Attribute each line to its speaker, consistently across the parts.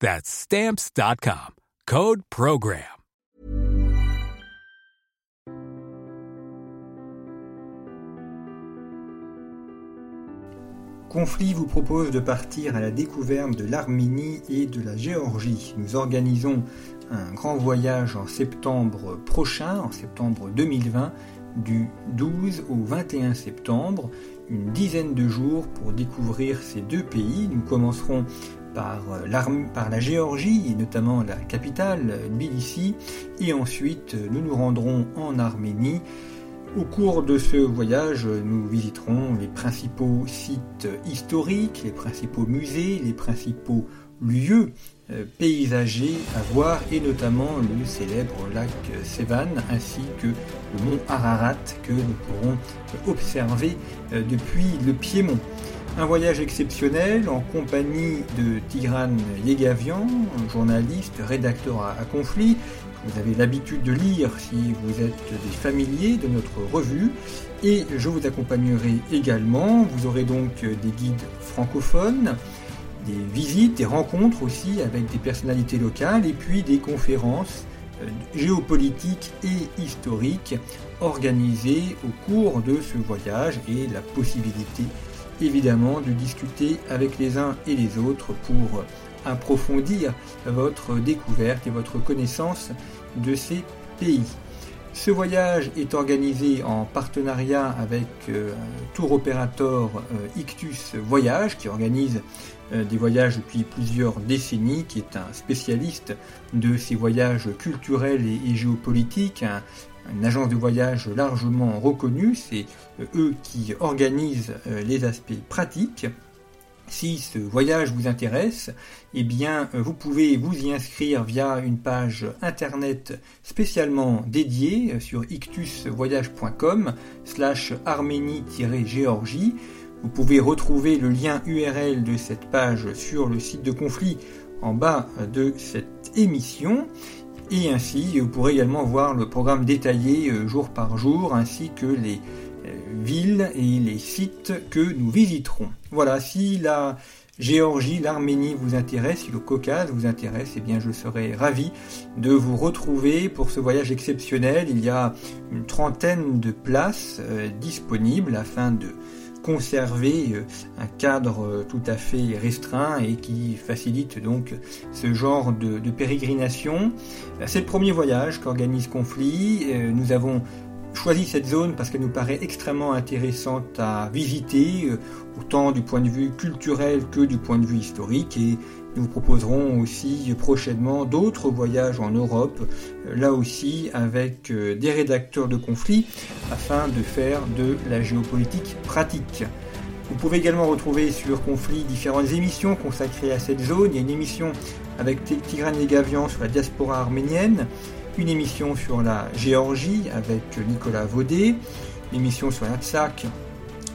Speaker 1: That's stamps.com. Code Program.
Speaker 2: Conflit vous propose de partir à la découverte de l'Arménie et de la Géorgie. Nous organisons un grand voyage en septembre prochain, en septembre 2020, du 12 au 21 septembre, une dizaine de jours pour découvrir ces deux pays. Nous commencerons par, euh, par la Géorgie et notamment la capitale Tbilissi et ensuite nous nous rendrons en Arménie. Au cours de ce voyage, nous visiterons les principaux sites historiques, les principaux musées, les principaux lieux euh, paysagers à voir et notamment le célèbre lac Sevan ainsi que le mont Ararat que nous pourrons observer euh, depuis le Piémont. Un voyage exceptionnel en compagnie de Tigran Yegavian, journaliste, rédacteur à, conflit. Vous avez l'habitude de lire si vous êtes des familiers de notre revue. Et je vous accompagnerai également. Vous aurez donc des guides francophones, des visites, des rencontres aussi avec des personnalités locales et puis des conférences euh, géopolitiques et historiques organisées au cours de ce voyage et la possibilité évidemment de discuter avec les uns et les autres pour approfondir votre découverte et votre connaissance de ces pays. Ce voyage est organisé en partenariat avec euh, tour opérateur euh, Ictus Voyage qui organise euh, des voyages depuis plusieurs décennies, qui est un spécialiste de ces voyages culturels et, géopolitiques, une agence de voyage largement reconnue, c'est euh, eux qui organisent euh, les aspects pratiques. Si ce voyage vous intéresse, eh bien, euh, vous pouvez vous y inscrire via une page internet spécialement dédiée sur ictusvoyage.com slash arménie-géorgie. Vous pouvez retrouver le lien URL de cette page sur le site de conflit en bas de cette émission. Et ainsi, vous pourrez également voir le programme détaillé euh, jour par jour, ainsi que les euh, villes et les sites que nous visiterons. Voilà, si la Géorgie, l'Arménie vous intéresse, si le Caucase vous intéresse, eh bien je serai ravi de vous retrouver pour ce voyage exceptionnel. Il y a une trentaine de places euh, disponibles afin de conserver euh, un cadre euh, tout à fait restreint et qui facilite donc ce genre de, pérégrination. C'est le premier voyage qu'organise Conflit. Euh, nous avons choisi cette zone parce qu'elle nous paraît extrêmement intéressante à visiter, autant du point de vue culturel que du point de vue historique. Et nous proposerons aussi prochainement d'autres voyages en Europe, là aussi avec euh, des rédacteurs de conflits, afin de faire de la géopolitique pratique. Vous pouvez également retrouver sur Conflit différentes émissions consacrées à cette zone. Il y a une émission avec Tigran Negavian sur la diaspora arménienne, une émission sur la Géorgie avec Nicolas Vaudet, une émission sur l'Artsakh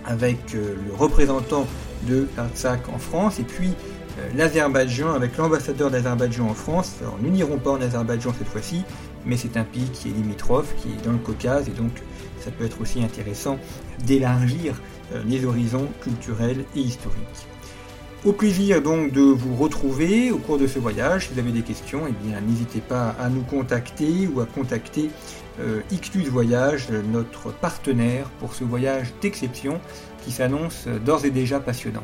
Speaker 2: avec euh, le représentant de l'Artsakh en France, et puis euh, l'Azerbaïdjan avec l'ambassadeur d'Azerbaïdjan en France. Alors nous n'irons pas en Azerbaïdjan cette fois-ci, mais c'est un pays qui est limitrophe, qui est dans le Caucase, et donc ça peut être aussi intéressant d'élargir euh, les horizons culturels et historiques. Au plaisir donc de vous retrouver au cours de ce voyage. Si vous avez des questions, eh bien n'hésitez pas à nous contacter ou à contacter euh, Ictus Voyage, notre partenaire pour ce voyage d'exception qui s'annonce d'ores et déjà passionnant.